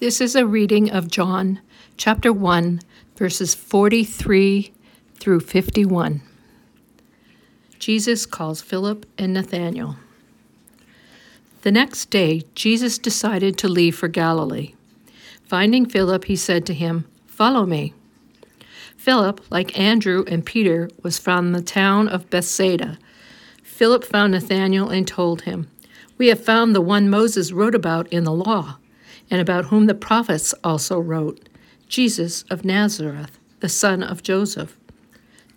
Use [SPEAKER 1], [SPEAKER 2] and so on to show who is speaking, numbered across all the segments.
[SPEAKER 1] This is a reading of John chapter 1, verses 43 through 51. Jesus calls Philip and Nathanael. The next day, Jesus decided to leave for Galilee. Finding Philip, he said to him, Follow me. Philip, like Andrew and Peter, was from the town of Bethsaida. Philip found Nathanael and told him, We have found the one Moses wrote about in the law and about whom the prophets also wrote, Jesus of Nazareth, the son of Joseph.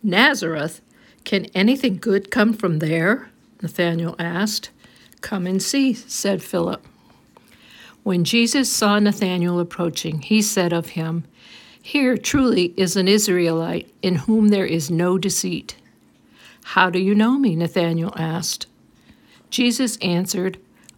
[SPEAKER 1] Nazareth? Can anything good come from there? Nathanael asked. Come and see, said Philip. When Jesus saw Nathanael approaching, he said of him, Here truly is an Israelite in whom there is no deceit. How do you know me? Nathanael asked. Jesus answered,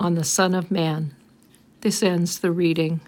[SPEAKER 1] on the Son of Man. This ends the reading.